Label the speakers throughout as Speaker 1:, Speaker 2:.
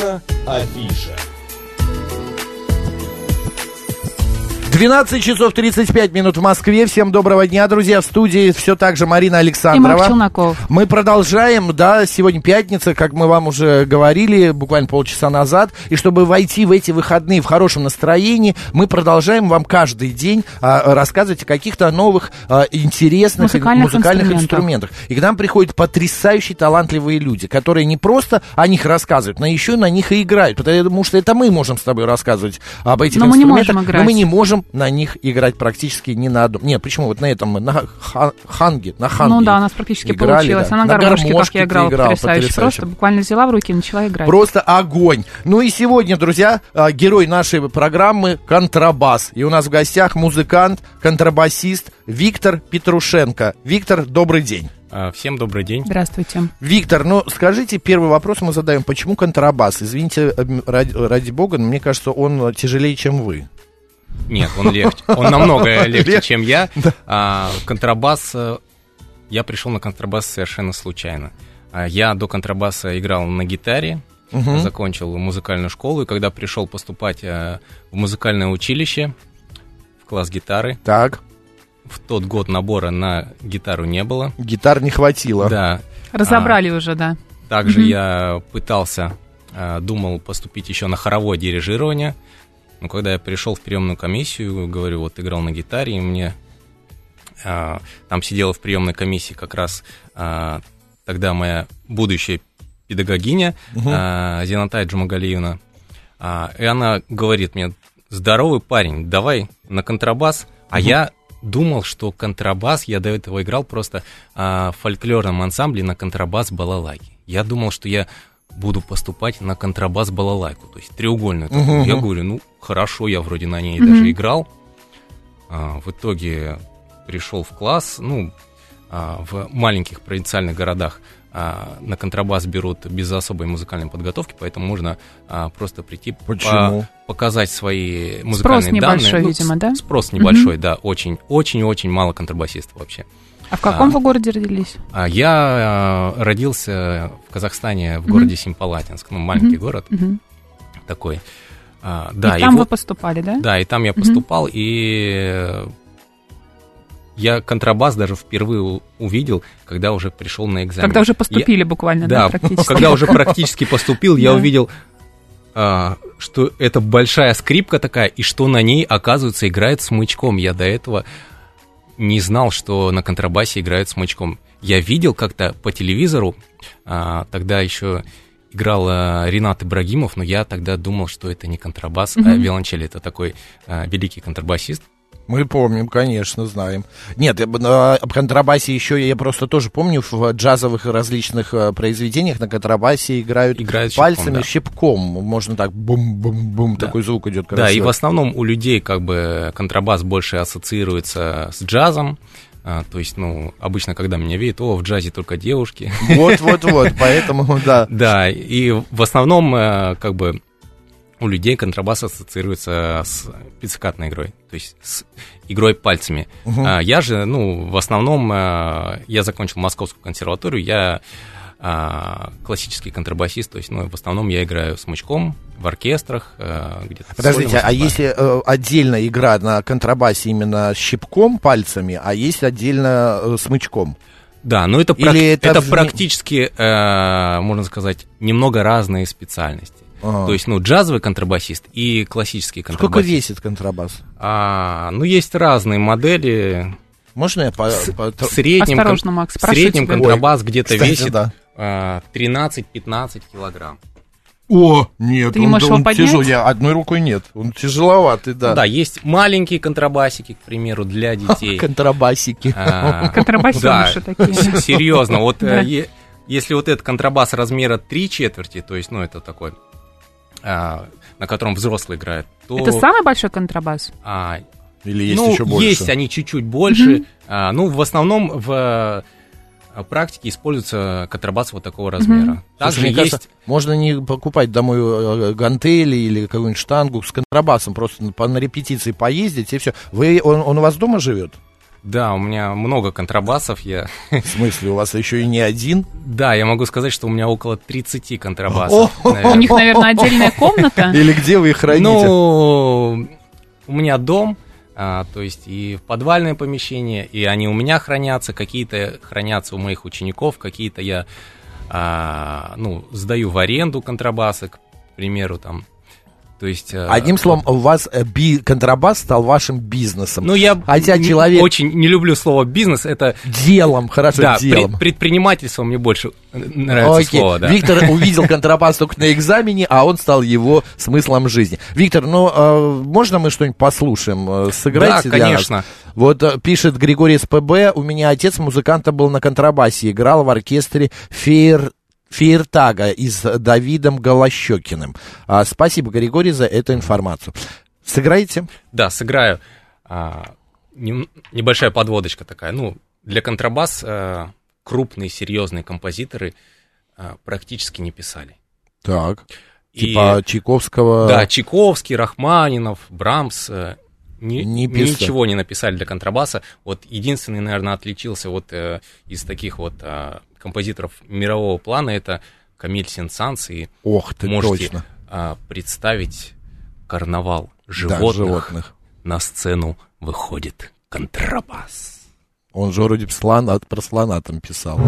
Speaker 1: Афиша, афиша.
Speaker 2: 12 часов 35 минут в Москве. Всем доброго дня, друзья. В студии все так же Марина Александрова.
Speaker 3: И Марк Челноков.
Speaker 2: Мы продолжаем, да, сегодня пятница, как мы вам уже говорили буквально полчаса назад. И чтобы войти в эти выходные в хорошем настроении, мы продолжаем вам каждый день а, рассказывать о каких-то новых а, интересных
Speaker 3: Музыкальных
Speaker 2: музыкальных
Speaker 3: инструментах.
Speaker 2: инструментах. И к нам приходят потрясающие талантливые люди, которые не просто о них рассказывают, но еще на них и играют. Потому что это мы можем с тобой рассказывать об этих
Speaker 3: Но мы не
Speaker 2: инструментах,
Speaker 3: можем играть.
Speaker 2: но мы не можем на них играть практически ни на одном. Нет, почему? Вот на этом мы, на ха- ханге, на ханге.
Speaker 3: Ну да, у нас практически
Speaker 2: играли,
Speaker 3: получилось.
Speaker 2: да.
Speaker 3: А на,
Speaker 2: На
Speaker 3: гармошке, как я играла,
Speaker 2: играл,
Speaker 3: потрясающе.
Speaker 2: потрясающе.
Speaker 3: Просто буквально взяла в руки и начала играть.
Speaker 2: Просто огонь. Ну и сегодня, друзья, а, герой нашей программы контрабас. И у нас в гостях музыкант, контрабасист Виктор Петрушенко. Виктор, добрый день.
Speaker 4: А, Всем добрый день.
Speaker 3: Здравствуйте.
Speaker 2: Виктор, ну скажите, первый вопрос мы задаем. Почему контрабас? Извините, ради, ради бога, но мне кажется, он тяжелее, чем вы.
Speaker 4: Нет, он легче. Он намного легче, чем я. А, Контрабас... э, Я пришел на контрабас совершенно случайно. А, Я до контрабаса играл на гитаре, закончил музыкальную школу, и когда пришел поступать э, в музыкальное училище, в класс гитары,
Speaker 2: Так,
Speaker 4: в тот год набора на гитару не было.
Speaker 2: гитар не хватило.
Speaker 4: Да,
Speaker 3: Разобрали уже, да.
Speaker 4: Также я пытался, э, думал поступить еще на хоровое дирижирование. Но когда я пришел в приемную комиссию, говорю, вот играл на гитаре, и мне э, там сидела в приемной комиссии как раз э, тогда моя будущая педагогиня
Speaker 2: Мгм.
Speaker 4: э, Зинатай Джумагалиевна. А, и она говорит мне, здоровый парень, давай на контрабас. А я думал, что контрабас, я до этого играл просто а, в фольклорном ансамбле на контрабас балалайки. Я думал, что я буду поступать на контрабас балалайку, то есть треугольную.
Speaker 2: Мгм,
Speaker 4: Я говорю, ну хорошо, я вроде на ней
Speaker 3: Мгм.
Speaker 4: даже играл. А, в итоге пришел в класс, ну, а, в маленьких провинциальных городах а, на контрабас берут без особой музыкальной подготовки, поэтому можно а, просто прийти по- показать свои музыкальные
Speaker 3: небольшой,
Speaker 4: данные. Ну,
Speaker 3: видимо, да?
Speaker 4: Спрос небольшой, да, очень, очень, очень мало контрабасистов вообще.
Speaker 3: А в каком
Speaker 4: А.
Speaker 3: вы городе родились?
Speaker 4: А я а, родился в Казахстане, в
Speaker 3: Мгм.
Speaker 4: городе Семипалатинск, ну маленький
Speaker 3: Мгм.
Speaker 4: город
Speaker 3: Мгм.
Speaker 4: такой. А, да,
Speaker 3: и там вы
Speaker 4: вот-
Speaker 3: поступали, да?
Speaker 4: да, и там я поступал, и э, я контрабас даже впервые увидел, когда уже пришел на экзамен.
Speaker 3: Когда уже поступили буквально, да,
Speaker 4: Да,
Speaker 3: практически.
Speaker 4: когда уже практически поступил, я увидел, а, что это большая скрипка такая, и что на ней, оказывается, играет смычком. Я до этого не знал, что на контрабасе играют смычком. Я видел как-то по телевизору, а, тогда еще играл а, Ренат Ибрагимов, но я тогда думал, что это не контрабас, а
Speaker 3: Мгм.
Speaker 4: виолончель. Это такой а, великий контрабасист.
Speaker 2: Мы помним, конечно, знаем. Нет, на- контрабасе еще я просто тоже помню в джазовых различных э, произведениях на контрабасе играют
Speaker 4: щипком,
Speaker 2: пальцами
Speaker 4: да.
Speaker 2: щипком. Можно так бум-бум-бум,
Speaker 4: Да.
Speaker 2: такой звук идет.
Speaker 4: Да, и в основном у людей как бы контрабас больше ассоциируется с джазом. А, то есть, ну, обычно, когда меня видят, о, в джазе только девушки.
Speaker 2: Вот-вот-вот, поэтому, да.
Speaker 4: Да, и в основном, э, как бы, у людей контрабас ассоциируется с пиццикатной игрой, то есть с игрой пальцами.
Speaker 2: Мгм.
Speaker 4: А Я же, ну, в основном, э, я закончил Московскую консерваторию, я а, классический контрабасист, то есть, ну, в основном я играю смычком в оркестрах, э, где-то.
Speaker 2: Подождите, а если э, отдельно игра на контрабасе именно щипком, пальцами, а есть отдельно э, смычком?
Speaker 4: Да, но это,
Speaker 2: Или
Speaker 4: прак-
Speaker 2: это
Speaker 4: это,
Speaker 2: в-
Speaker 4: практически, э, можно сказать, немного разные специальности.
Speaker 2: А.
Speaker 4: То есть, ну, джазовый контрабасист и классический
Speaker 2: Сколько
Speaker 4: контрабасист.
Speaker 2: весит контрабас?
Speaker 4: А, ну, есть разные модели.
Speaker 2: Можно я по... по-
Speaker 4: В среднем,
Speaker 3: Осторожно, Макс,
Speaker 4: в среднем
Speaker 3: тебя.
Speaker 4: контрабас где-то
Speaker 2: Кстати,
Speaker 4: весит
Speaker 2: да.
Speaker 4: а, 13-15 килограмм.
Speaker 2: О, нет,
Speaker 3: Ты не
Speaker 2: он,
Speaker 3: можешь
Speaker 2: он
Speaker 3: его поднять?
Speaker 2: тяжел. Я одной рукой нет. Он тяжеловатый, да.
Speaker 4: Да. есть маленькие контрабасики, к примеру, для детей.
Speaker 2: Контрабасики.
Speaker 4: А,
Speaker 3: Контрабасеныши
Speaker 4: да,
Speaker 3: такие.
Speaker 4: с- Серьезно, вот э,
Speaker 3: Да.
Speaker 4: если вот этот контрабас размера 3 четверти, то есть, ну, это такой, а, на котором взрослый играет, то...
Speaker 3: Это самый большой контрабас?
Speaker 4: а,
Speaker 2: Или есть
Speaker 4: ну,
Speaker 2: еще больше?
Speaker 4: есть они чуть-чуть больше. А, ну, в основном в э, практике используются контрабасы вот такого размера. Также
Speaker 2: Слушай,
Speaker 4: есть...
Speaker 2: кажется, можно не покупать домой э, гантели или какую-нибудь штангу с контрабасом, просто на, на репетиции поездить и все. Вы, он, он у вас дома живет?
Speaker 4: Да, у меня много контрабасов. Я...
Speaker 2: В смысле, у вас еще и не один?
Speaker 4: Да, я могу сказать, что у меня около 30 контрабасов.
Speaker 3: У них, наверное, отдельная комната?
Speaker 2: Или где вы их храните?
Speaker 4: Ну, у меня дом, а, то есть и в подвальное помещение, и они у меня хранятся, какие-то хранятся у моих учеников, какие-то я, а, ну, сдаю в аренду контрабасы, к примеру, там, то есть, э,
Speaker 2: Одним словом, у вас э, би- контрабас стал вашим бизнесом.
Speaker 4: Ну, я
Speaker 2: Хотя
Speaker 4: не-
Speaker 2: человек...
Speaker 4: очень не люблю слово бизнес, это
Speaker 2: Делом, хорошо,
Speaker 4: да,
Speaker 2: делом.
Speaker 4: пред- предпринимательство мне больше нравится
Speaker 2: Окей.
Speaker 4: слово, да.
Speaker 2: Виктор увидел контрабас только на экзамене, а он стал его смыслом жизни. Виктор, ну, э, можно мы что-нибудь послушаем? Э, Сыграйте
Speaker 4: Да,
Speaker 2: для нас?
Speaker 4: конечно.
Speaker 2: Вот э, пишет Григорий СПБ, у меня отец музыканта был на контрабасе, играл в оркестре Фейер... Фейертага и с Давидом Голощекиным. А, спасибо, Григорий, за эту информацию. Сыграете?
Speaker 4: Да, сыграю. А, нем- небольшая подводочка такая. Ну, для контрабас а, крупные серьезные композиторы а, практически не писали.
Speaker 2: Так.
Speaker 4: И-
Speaker 2: Типа Чайковского.
Speaker 4: Да, Чайковский, Рахманинов, Брамс э, ни-
Speaker 2: Не писали.
Speaker 4: ничего не написали для контрабаса. Вот единственный, наверное, отличился вот э, из таких вот а, композиторов мирового плана это Камиль Сен-Санс и
Speaker 2: Ох ты,
Speaker 4: можете
Speaker 2: точно.
Speaker 4: а, представить карнавал
Speaker 2: Да,
Speaker 4: животных.
Speaker 2: животных.
Speaker 4: На сцену выходит контрабас.
Speaker 2: Он же вроде слона, про слона там писал.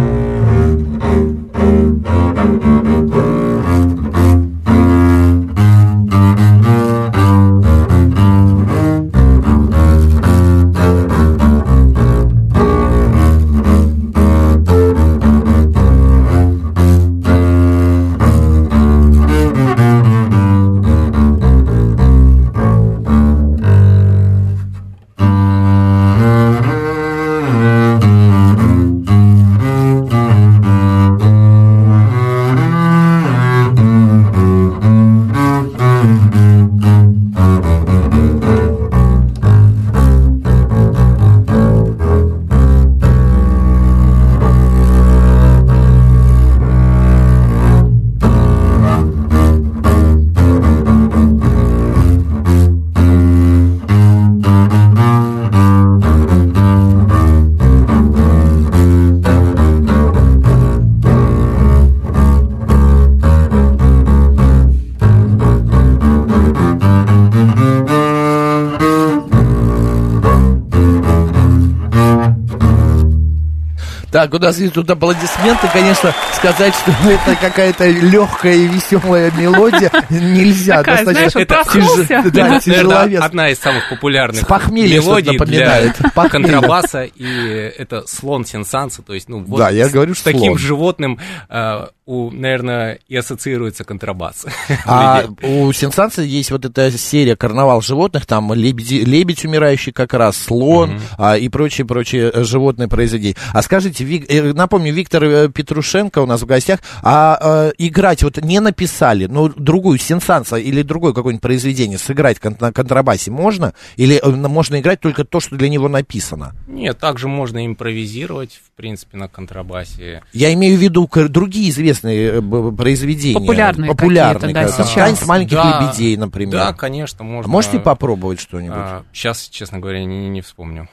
Speaker 2: Так, у нас есть тут аплодисменты. Конечно, сказать, что это какая-то легкая и веселая мелодия нельзя.
Speaker 3: Такая,
Speaker 2: Достаточно
Speaker 3: знаешь, проснулся.
Speaker 2: Да, тяжеловес.
Speaker 4: одна из самых популярных
Speaker 2: С
Speaker 4: мелодий
Speaker 2: напоминает.
Speaker 4: для
Speaker 2: Похмелье.
Speaker 4: контрабаса, и это слон сенсанса, то есть, ну, вот
Speaker 2: Да, я
Speaker 4: с
Speaker 2: говорю, что
Speaker 4: таким
Speaker 2: слон.
Speaker 4: животным, э, у, наверное, и ассоциируется контрабас.
Speaker 2: А
Speaker 4: у
Speaker 2: Сенсации есть вот эта серия «Карнавал животных», там лебеди, лебедь умирающий как раз, слон а, и прочие-прочие э, животные произведения. А скажите, Вик- э, напомню, Виктор э, Петрушенко у нас в гостях, а э, играть вот не написали, ну, другую Сенсанса или другое какое-нибудь произведение сыграть на контрабасе можно? Или можно играть только то, что для него написано?
Speaker 4: Нет, также можно импровизировать, в принципе, на контрабасе.
Speaker 2: Я имею в виду другие известные э, б- произведения.
Speaker 3: Популярные
Speaker 2: Популярные.
Speaker 3: какие-то, да,
Speaker 2: как-
Speaker 3: сейчас.
Speaker 2: «Танец маленьких
Speaker 4: Да,
Speaker 2: лебедей», например.
Speaker 4: Да, конечно, можно.
Speaker 2: Можете попробовать что-нибудь?
Speaker 4: сейчас, честно говоря, не, не вспомню.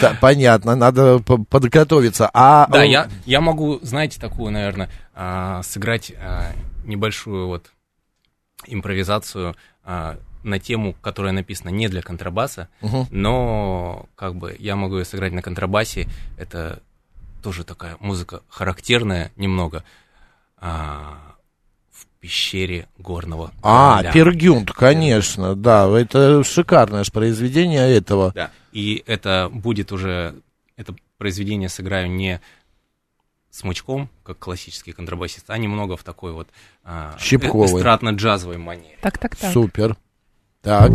Speaker 2: Да, понятно, надо по- подготовиться. А
Speaker 4: Да,
Speaker 2: э,
Speaker 4: я, я могу, знаете, такую, наверное, а, сыграть а, небольшую вот импровизацию а, на тему, которая написана не для контрабаса,
Speaker 2: Мгм.
Speaker 4: но как бы я могу ее сыграть на контрабасе. Это тоже такая музыка характерная немного а, в пещере горного.
Speaker 2: А,
Speaker 4: короля.
Speaker 2: Пергюнт, конечно, да, это шикарное же произведение этого.
Speaker 4: Да, и это будет уже, это произведение сыграю не смычком, как классический контрабасист, а немного в такой вот а,
Speaker 2: Щипковой.
Speaker 4: э- эстрадно-джазовой манере.
Speaker 3: Так, так, так.
Speaker 2: Супер. Так.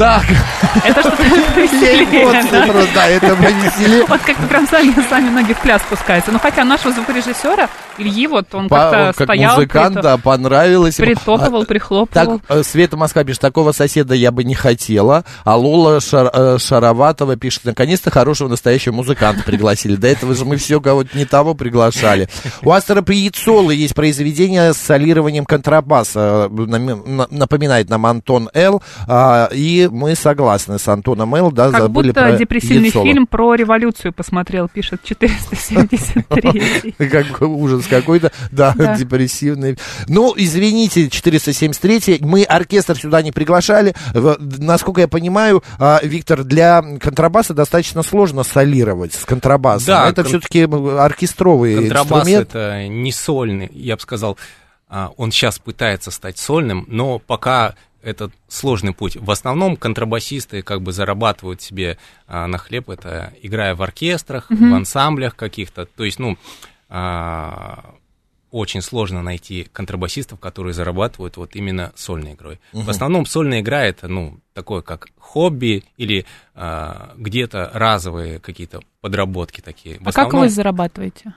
Speaker 2: Так,
Speaker 3: Это что-то
Speaker 2: просто, да, это повеселее.
Speaker 3: Вот как-то прям сами, сами ноги в пляс спускаются. Ну, хотя нашего звукорежиссера, Ильи, вот он как-то стоял,
Speaker 2: музыкант, да, понравилось.
Speaker 3: притопывал,
Speaker 2: А,
Speaker 3: прихлопывал.
Speaker 2: Так, э, Света Москва пишет, такого соседа я бы не хотела. А Лола э, Шароватова пишет, наконец-то хорошего настоящего музыканта пригласили. До этого же мы все кого-то не того приглашали. У Астера Приецолы есть произведение с солированием контрабаса. На- Напоминает нам Антон Л. А, И мы согласны с Антоном Л. Да,
Speaker 3: Как
Speaker 2: забыли
Speaker 3: будто
Speaker 2: про
Speaker 3: депрессивный
Speaker 2: Яцолу.
Speaker 3: фильм про революцию посмотрел, пишет 473.
Speaker 2: Какой ужас какой-то, да, депрессивный. Ну, извините, 473 мы оркестр сюда не приглашали. Насколько я понимаю, а, Виктор, для контрабаса достаточно сложно солировать с контрабасом.
Speaker 4: Да,
Speaker 2: это все-таки оркестровый
Speaker 4: Контрабас
Speaker 2: инструмент.
Speaker 4: это не сольный, я бы сказал, а, он сейчас пытается стать сольным, но пока это сложный путь. В основном контрабасисты как бы зарабатывают себе а, на хлеб, это играя в оркестрах, в ансамблях каких-то. То есть, ну, а, очень сложно найти контрабасистов, которые зарабатывают вот именно сольной игрой. В основном сольная игра это, ну, такое как хобби или а, где-то разовые какие-то подработки такие. В
Speaker 3: А как
Speaker 4: основном
Speaker 3: вы зарабатываете?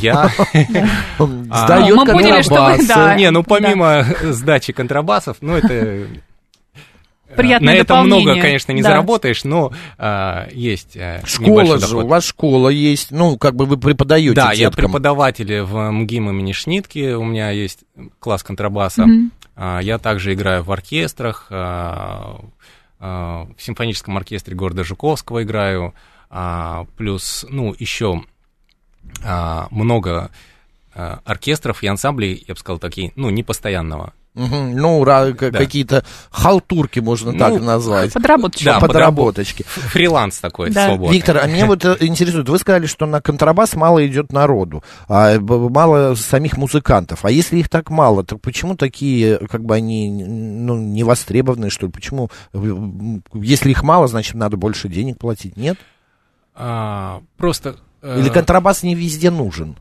Speaker 4: Я А,
Speaker 2: Сдает контрабасы.
Speaker 3: да.
Speaker 4: не, ну помимо сдачи контрабасов, ну это
Speaker 3: Приятное
Speaker 4: на этом много, конечно, не
Speaker 3: Да.
Speaker 4: заработаешь, но а, есть
Speaker 2: Школа же,
Speaker 4: доход.
Speaker 2: у вас школа есть, ну, как бы вы преподаете
Speaker 4: Да, я
Speaker 2: деткам.
Speaker 4: преподаватель в МГИМ имени Шнитки, у меня есть класс контрабаса.
Speaker 3: Мгм.
Speaker 4: А, Я также играю в оркестрах, а, а, в симфоническом оркестре города Жуковского играю, а, плюс, ну, еще много а, оркестров и ансамблей, я бы сказал, такие, ну, непостоянного.
Speaker 2: Мгм. Ну,
Speaker 4: Да.
Speaker 2: какие-то халтурки, можно
Speaker 4: Ну,
Speaker 2: так назвать.
Speaker 3: Подработочка.
Speaker 4: Да,
Speaker 2: подработочки.
Speaker 4: Фриланс такой,
Speaker 3: Да.
Speaker 4: свободный.
Speaker 2: Виктор, а меня вот э, интересует, вы сказали, что на контрабас мало идет народу, а мало самих музыкантов. А если их так мало, то почему такие, как бы они, ну, не востребованные, что ли? Почему, если их мало, значит, надо больше денег платить? Нет?
Speaker 4: А, просто... э,
Speaker 2: Или контрабас не везде нужен?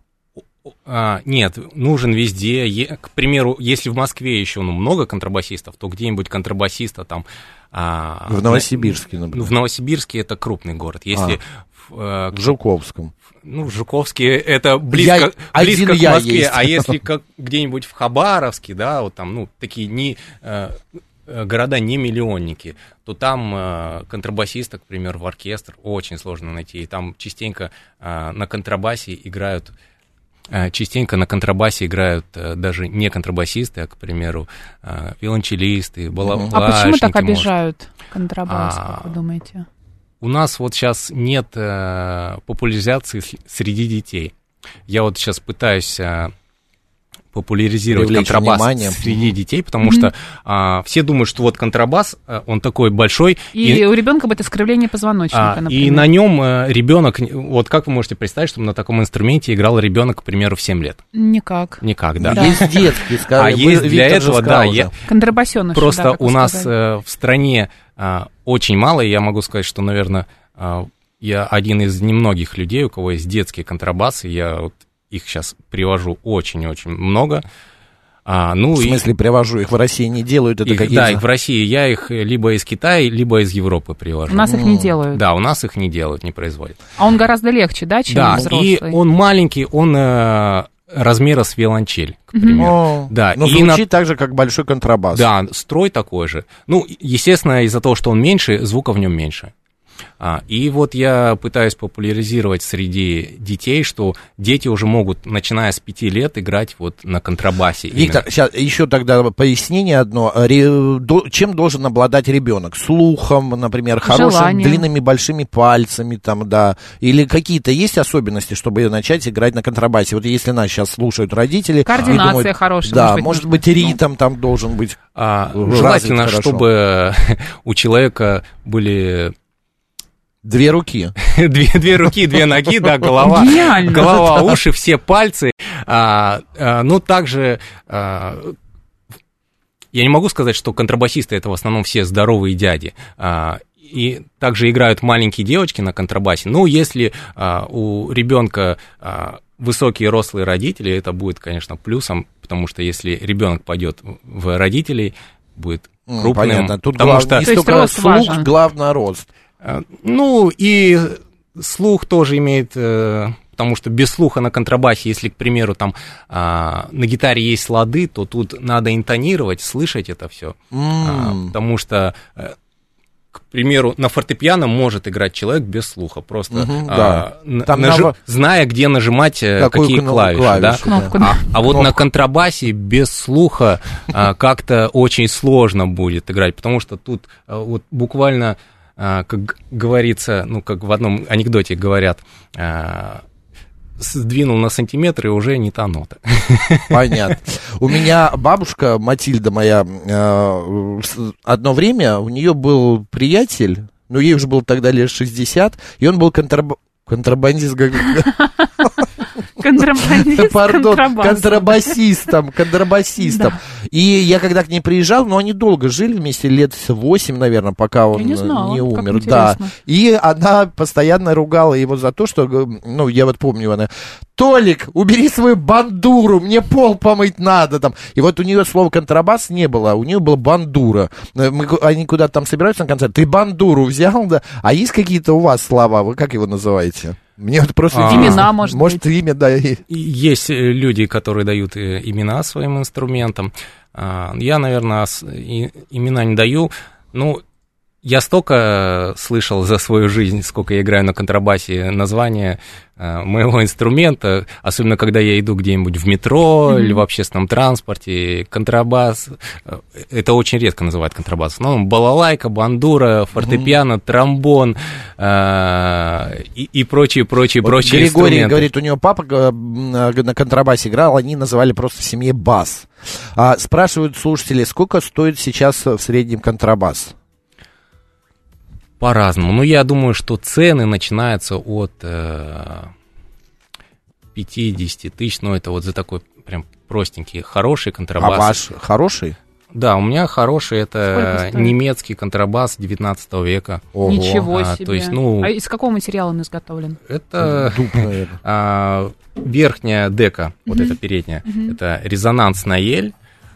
Speaker 4: а, нет, нужен везде. Е- к примеру, если в Москве еще ну, много контрабасистов, то где-нибудь контрабасиста там... а,
Speaker 2: В Новосибирске,
Speaker 4: на-
Speaker 2: например.
Speaker 4: в Новосибирске это крупный город. Если
Speaker 2: А.
Speaker 4: в, э,
Speaker 2: В Жуковском.
Speaker 4: ну, в Жуковске это близко,
Speaker 2: Я-
Speaker 4: близко к
Speaker 2: я
Speaker 4: Москве,
Speaker 2: есть.
Speaker 4: а если как где-нибудь в Хабаровске, да, вот там, ну, такие не э, э, города не миллионники, то там э, контрабасиста, к примеру, в оркестр очень сложно найти, и там частенько э, на контрабасе играют э, Частенько на контрабасе играют э, даже не контрабасисты, а, к примеру, э, виолончелисты, балалайшники.
Speaker 3: А почему так
Speaker 4: может.
Speaker 3: обижают контрабас,
Speaker 4: А,
Speaker 3: как вы думаете?
Speaker 4: У нас вот сейчас нет э, популяризации среди детей. Я вот сейчас пытаюсь э, популяризировать
Speaker 2: Привлечь
Speaker 4: контрабас
Speaker 2: внимание.
Speaker 4: среди детей, потому что а, все думают, что вот контрабас, э, он такой большой,
Speaker 3: И, у ребенка будет искривление позвоночника,
Speaker 4: а,
Speaker 3: например.
Speaker 4: и на нем ребенок, вот как вы можете представить, чтобы на таком инструменте играл ребенок, к примеру, в 7 лет?
Speaker 3: Никак.
Speaker 4: Никак, да.
Speaker 3: Да.
Speaker 2: Есть детские,
Speaker 4: А
Speaker 2: скажем.
Speaker 4: есть для этого, да, я-.
Speaker 3: Контрабасеныш.
Speaker 4: Просто
Speaker 3: да,
Speaker 4: у нас
Speaker 3: сказали.
Speaker 4: э, в стране а, очень мало, и я могу сказать, что, наверное, а, я один из немногих людей, у кого есть детские контрабасы, я вот их сейчас привожу очень-очень много. А, ну,
Speaker 2: В
Speaker 4: и-
Speaker 2: смысле, привожу их в России не делают, это
Speaker 4: их-
Speaker 2: какие
Speaker 4: да, их в России я их либо из Китая, либо из Европы привожу.
Speaker 3: У нас их не делают.
Speaker 4: Да, у нас их не делают, не производят.
Speaker 3: А он гораздо легче, да, чем
Speaker 4: да,
Speaker 3: взрослый?
Speaker 4: и он маленький, он э, размера с виолончель, к примеру.
Speaker 2: О,
Speaker 4: Да,
Speaker 2: но
Speaker 4: и на-
Speaker 2: звучит так же, как большой контрабас.
Speaker 4: Да, строй такой же. Ну, естественно, из-за того, что он меньше, звука в нем меньше. А, и вот я пытаюсь популяризировать среди детей, что дети уже могут, начиная с пяти лет, играть вот на контрабасе.
Speaker 2: Виктор,
Speaker 4: именно.
Speaker 2: сейчас еще тогда пояснение одно. Ре- до- чем должен обладать ребенок? Слухом, например, хорошим,
Speaker 3: Желанием.
Speaker 2: длинными большими пальцами, там, да. Или какие-то есть особенности, чтобы начать играть на контрабасе? Вот если нас сейчас слушают родители.
Speaker 3: Координация
Speaker 2: думают,
Speaker 3: хорошая,
Speaker 2: Да,
Speaker 3: может
Speaker 2: может
Speaker 3: быть,
Speaker 2: быть, ритм там должен быть.
Speaker 4: А,
Speaker 2: развит
Speaker 4: желательно,
Speaker 2: хорошо.
Speaker 4: чтобы у человека были
Speaker 2: Две руки.
Speaker 4: две, две руки, две ноги, да, голова,
Speaker 3: Гениально.
Speaker 4: голова, уши, все пальцы. А, а, ну, также а, я не могу сказать, что контрабасисты это в основном все здоровые дяди. А, и также играют маленькие девочки на контрабасе. Ну, если а, у ребенка а, высокие рослые родители, это будет, конечно, плюсом, потому что если ребенок пойдет в родителей, будет крупным.
Speaker 2: Понятно. Тут
Speaker 4: потому
Speaker 2: глав-
Speaker 4: что,
Speaker 3: То есть рост
Speaker 2: слух,
Speaker 3: важен.
Speaker 2: главное рост.
Speaker 4: Э, ну, и слух тоже имеет, э, потому что без слуха на контрабасе, если, к примеру, там а, на гитаре есть лады, то тут надо интонировать, слышать это все.
Speaker 2: М.
Speaker 4: потому что, э, к примеру, на фортепиано может играть человек без слуха, просто
Speaker 2: Мгм,
Speaker 4: а,
Speaker 2: да. Там
Speaker 4: нажи-
Speaker 2: нав-
Speaker 4: зная, где нажимать
Speaker 2: Какую
Speaker 4: какие
Speaker 2: кно-
Speaker 4: клавиши, да?
Speaker 3: Кнопку,
Speaker 2: да.
Speaker 3: да.
Speaker 4: А вот на контрабасе без слуха а, как-то очень сложно будет играть, потому что тут а, вот буквально, а, как говорится, ну, как в одном анекдоте говорят, а, сдвинул на сантиметр и уже не та нота.
Speaker 2: Понятно. У меня бабушка Матильда моя, с- одно время у нее был приятель, ну ей уже было тогда лет 60, и он был контраб... контрабандист, г- г-
Speaker 3: Контрабандист,
Speaker 2: пардон,
Speaker 3: контрабас.
Speaker 2: контрабасистом, контрабасистом. И я когда к ней приезжал, ну они долго жили вместе, лет 8, наверное, пока он
Speaker 3: не
Speaker 2: э, умер. Да. И она постоянно ругала его за то, что, г- ну, я вот помню, она, Толик, убери свою бандуру, мне пол помыть надо там. И вот у нее слова контрабас не было, у нее была бандура. Э, Мы, они куда-то там собираются на концерт, ты бандуру взял, да? А есть какие-то у вас слова, вы как его называете? Мне вот просто
Speaker 4: А.
Speaker 3: Имена, может
Speaker 2: Может, имя, да. и-
Speaker 4: Есть э, люди, которые дают э, имена своим инструментам. А, Я, наверное, имена не даю. Ну, я столько слышал за свою жизнь, сколько я играю на контрабасе, название э, моего инструмента, особенно когда я иду где-нибудь в метро или в общественном транспорте. Контрабас, э, это очень редко называют контрабас. Ну, балалайка, бандура, фортепиано, тромбон э, и, и прочие, прочие,
Speaker 2: Вот
Speaker 4: прочие
Speaker 2: Григорий
Speaker 4: инструменты.
Speaker 2: говорит, у него папа э, э, на контрабасе играл, они называли просто в семье бас. А, спрашивают слушатели, сколько стоит сейчас в среднем контрабас?
Speaker 4: По-разному. Но я думаю, что цены начинаются от э, 50 тысяч, но это вот за такой прям простенький, хороший
Speaker 2: А
Speaker 4: контрабас.
Speaker 2: ваш хороший?
Speaker 4: Да, у меня хороший, это немецкий контрабас 19 века.
Speaker 2: Ого.
Speaker 3: Ничего
Speaker 4: А,
Speaker 3: себе.
Speaker 4: то есть, ну-
Speaker 3: А из какого материала он изготовлен?
Speaker 4: Это
Speaker 2: Дуб, наверное.
Speaker 4: а, верхняя дека, вот эта передняя, это резонансная ель.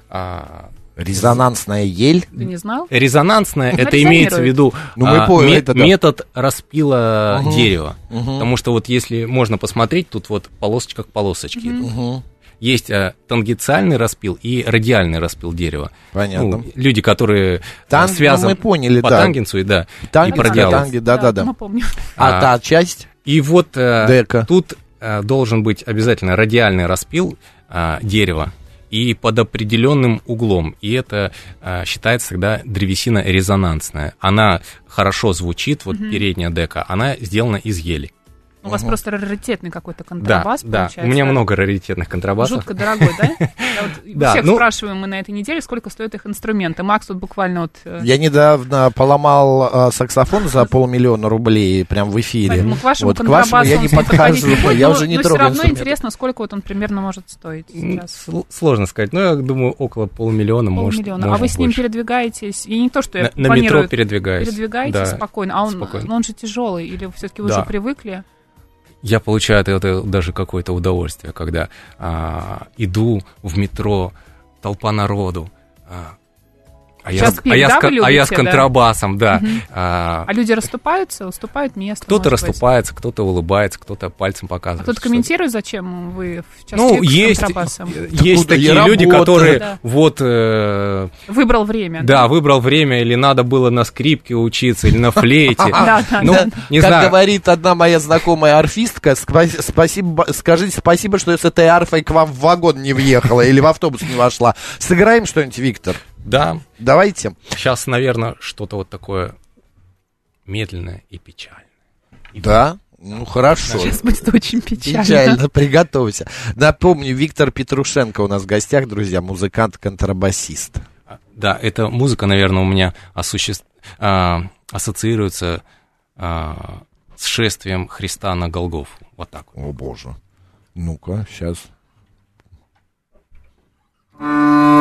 Speaker 4: А,
Speaker 2: Резонансная ель.
Speaker 3: Ты не знал?
Speaker 4: резонансная,
Speaker 3: Ну,
Speaker 4: это имеется в виду
Speaker 2: Ну, мы
Speaker 4: а,
Speaker 2: поняли,
Speaker 4: ме-
Speaker 2: это да.
Speaker 4: метод распила
Speaker 2: Мгм.
Speaker 4: дерева.
Speaker 2: Мгм.
Speaker 4: Потому что вот если можно посмотреть, тут вот полосочка к полосочке. идут.
Speaker 2: Мгм.
Speaker 4: Есть а, тангенциальный распил и радиальный распил дерева.
Speaker 2: Понятно.
Speaker 4: Ну, люди, которые
Speaker 2: Тан-
Speaker 4: а, связаны
Speaker 2: ну, мы поняли,
Speaker 4: по
Speaker 2: да.
Speaker 4: тангенсу, и да,
Speaker 2: Танги,
Speaker 4: и проделывают.
Speaker 2: танги, да-да-да.
Speaker 3: Напомню.
Speaker 2: А
Speaker 4: А,
Speaker 2: та часть?
Speaker 4: И вот э,
Speaker 2: Дека.
Speaker 4: тут э, должен быть обязательно радиальный распил а, дерева и под определенным углом. И это а, считается тогда древесина резонансная. Она хорошо звучит, вот передняя дека, она сделана из ели.
Speaker 3: У вас просто раритетный какой-то
Speaker 4: Да,
Speaker 3: контрабас
Speaker 4: да.
Speaker 3: получается.
Speaker 4: У меня много раритетных контрабасов.
Speaker 3: Жутко дорогой, да? Я
Speaker 4: Да,
Speaker 3: всех
Speaker 4: ну-
Speaker 3: спрашиваем мы на этой неделе, сколько стоят их инструменты. Макс вот буквально вот... э,
Speaker 2: Я недавно поломал э, саксофон за полмиллиона рублей прям в эфире.
Speaker 3: Поэтому к вашему контрабасу
Speaker 2: я
Speaker 3: он
Speaker 2: не подхожу, я
Speaker 3: но-
Speaker 2: уже не
Speaker 3: но все
Speaker 2: трогаю
Speaker 3: равно
Speaker 2: инструменты.
Speaker 3: интересно, сколько вот он примерно может стоить сейчас.
Speaker 4: сл- Сложно сказать, но я думаю, около полмиллиона, может,
Speaker 3: Полмиллиона. А
Speaker 4: может
Speaker 3: вы с ним передвигаетесь? И не то, что я
Speaker 4: На, метро передвигаюсь.
Speaker 3: передвигаетесь
Speaker 4: Да.
Speaker 3: спокойно. А он,
Speaker 4: спокойно.
Speaker 3: но он же тяжелый, или все-таки вы
Speaker 4: Да.
Speaker 3: уже привыкли?
Speaker 4: Я получаю от этого даже какое-то удовольствие, когда а, иду в метро, толпа народу, а, а я,
Speaker 3: Сейчас
Speaker 4: с- а я,
Speaker 3: да,
Speaker 4: с,
Speaker 3: вы
Speaker 4: а я с
Speaker 3: любите, да?
Speaker 4: контрабасом, да.
Speaker 3: Мгм.
Speaker 4: А,
Speaker 3: А люди расступаются, уступают место?
Speaker 4: кто-то расступается, кто-то улыбается, кто-то пальцем
Speaker 3: А
Speaker 4: показывает.
Speaker 3: кто-то
Speaker 4: что-
Speaker 3: комментирует, зачем вы в час
Speaker 4: Ну,
Speaker 3: пик с
Speaker 4: есть,
Speaker 3: контрабасом?
Speaker 4: есть такие люди,
Speaker 2: работаю.
Speaker 4: которые
Speaker 3: Да.
Speaker 4: вот, э,
Speaker 3: Выбрал время.
Speaker 4: да, выбрал время, или надо было на скрипке учиться, или на флейте.
Speaker 3: Да, да,
Speaker 4: Ну,
Speaker 3: да.
Speaker 2: как говорит одна моя знакомая арфистка, спа- спасибо, скажите спасибо, что с этой арфой к вам в вагон не въехала или в автобус не вошла. Сыграем что-нибудь, Виктор?
Speaker 4: Да,
Speaker 2: Давайте.
Speaker 4: сейчас, наверное, что-то вот такое медленное и печальное.
Speaker 2: Да? Ну, хорошо.
Speaker 3: Сейчас будет очень печально.
Speaker 2: Печально, приготовься. Напомню, Виктор Петрушенко у нас в гостях, друзья, музыкант-контрабасист.
Speaker 4: А, Да, эта музыка, наверное, у меня осуще- а, ассоциируется а, с шествием Христа на Голгофу. Вот так вот.
Speaker 2: О, боже. Ну-ка, сейчас. Mm-hmm.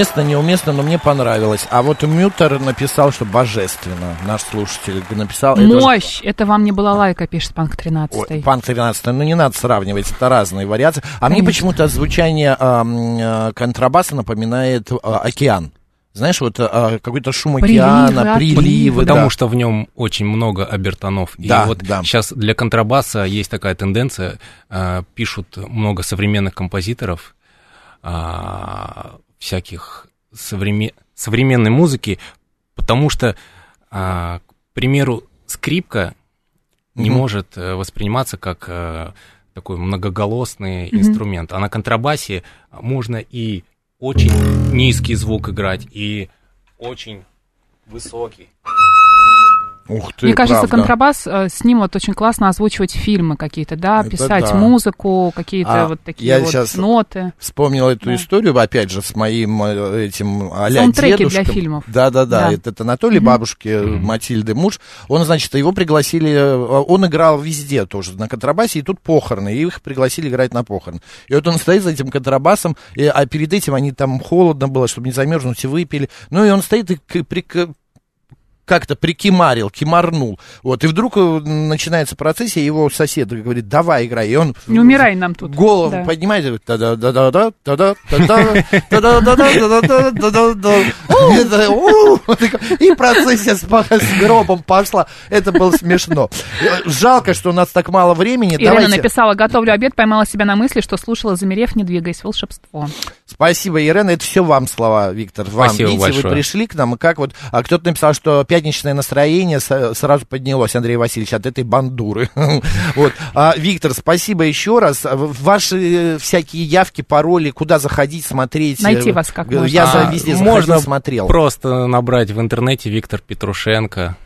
Speaker 2: Уместно, неуместно, но мне понравилось. А вот Мютер написал, что божественно. Наш слушатель написал. это же-
Speaker 3: Мощь! Это вам не была лайка, пишет Панк 13.
Speaker 2: Ой, Панк 13, ну не надо сравнивать, это разные вариации. А мне
Speaker 3: Конечно.
Speaker 2: почему-то звучание э, контрабаса напоминает а, океан. Знаешь, вот а, какой-то шум
Speaker 3: Приливы,
Speaker 2: океана,
Speaker 3: отливы.
Speaker 2: приливы.
Speaker 4: Потому
Speaker 2: да.
Speaker 4: что в нем очень много обертонов.
Speaker 2: Да,
Speaker 4: и вот
Speaker 2: да.
Speaker 4: сейчас для контрабаса есть такая тенденция, э, пишут много современных композиторов, а, всяких современ- современной музыки, потому что, а, к примеру, скрипка не
Speaker 2: Мгм.
Speaker 4: может э, восприниматься как э, такой многоголосный инструмент. А на контрабасе можно и очень низкий звук играть, и очень высокий.
Speaker 2: Ух ты,
Speaker 3: Мне кажется,
Speaker 2: правда.
Speaker 3: контрабас, э, с ним вот очень классно озвучивать фильмы какие-то, да,
Speaker 2: Это
Speaker 3: писать
Speaker 2: да.
Speaker 3: музыку, какие-то
Speaker 2: А,
Speaker 3: вот такие
Speaker 2: я
Speaker 3: вот
Speaker 2: щас-
Speaker 3: ноты.
Speaker 2: Вспомнил эту
Speaker 3: Да.
Speaker 2: историю, опять же, с моим э, этим а
Speaker 3: Саундтреки для
Speaker 2: дедушком.
Speaker 3: фильмов.
Speaker 2: Да-да-да,
Speaker 3: Да.
Speaker 2: это, это Анатолий бабушки, э, Матильды муж. Он, значит, его пригласили, он играл везде тоже на контрабасе, и тут похороны, и их пригласили играть на похороны. И вот он стоит за этим контрабасом, и, а перед этим они там холодно было, чтобы не замерзнуть, и выпили. Ну и он стоит и к- как-то прикимарил, кимарнул. Вот, и вдруг э, начинается процессия, его сосед говорит, давай играй. И он
Speaker 3: Не умирай нам тут.
Speaker 2: голову
Speaker 3: Да.
Speaker 2: поднимает, и та-да-да-да-да, та-да, та-да, та-да-да-да, та-да-да-да-да. Это, у, И процессия с гробом пошла. Это было смешно. Жалко, что у нас так мало времени.
Speaker 3: Ирина написала, готовлю обед, поймала себя на мысли, что слушала, замерев, не двигаясь, волшебство.
Speaker 2: Спасибо, Ирена. Это все вам слова, Виктор. Вам.
Speaker 4: Спасибо
Speaker 2: Видите, вы
Speaker 4: большое.
Speaker 2: пришли к нам, и как вот... А кто-то написал, что пятничное настроение сразу поднялось, Андрей Васильевич, от этой бандуры. Вот. А, Виктор, спасибо еще раз. Ваши э, всякие явки, пароли, куда заходить, смотреть.
Speaker 3: Найти
Speaker 2: э,
Speaker 3: вас как можно.
Speaker 2: Я
Speaker 4: А,
Speaker 2: везде
Speaker 4: можно
Speaker 2: заходил, смотрел.
Speaker 4: Просто набрать в интернете Виктор Петрушенко.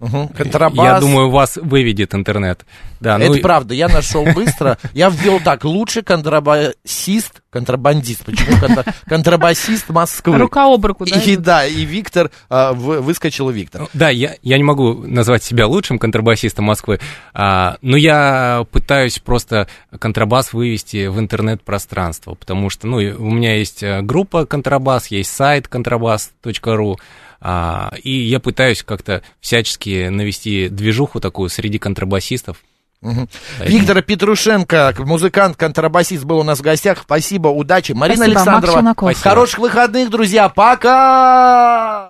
Speaker 2: Мгм. Контрабас.
Speaker 4: Я думаю, вас выведет интернет. Да, ну
Speaker 2: Это
Speaker 4: и-
Speaker 2: правда, я нашел быстро. Я ввел так, лучший контрабасист, контрабандист, почему контра- контрабасист Москвы.
Speaker 3: Рука об руку, да?
Speaker 2: И да, и Виктор, а, вы- выскочил Виктор.
Speaker 4: Да, я, я не могу назвать себя лучшим контрабасистом Москвы, а, но я пытаюсь просто контрабас вывести в интернет-пространство, потому что, ну, у меня есть э, группа контрабас, есть сайт контрабас.ру, а, и я пытаюсь как-то всячески навести движуху такую среди контрабасистов. Поэтому-
Speaker 2: Виктор Петрушенко, музыкант, контрабасист, был у нас в гостях. Спасибо, удачи. Марина
Speaker 3: Спасибо,
Speaker 2: Александрова, хороших выходных, друзья. Пока!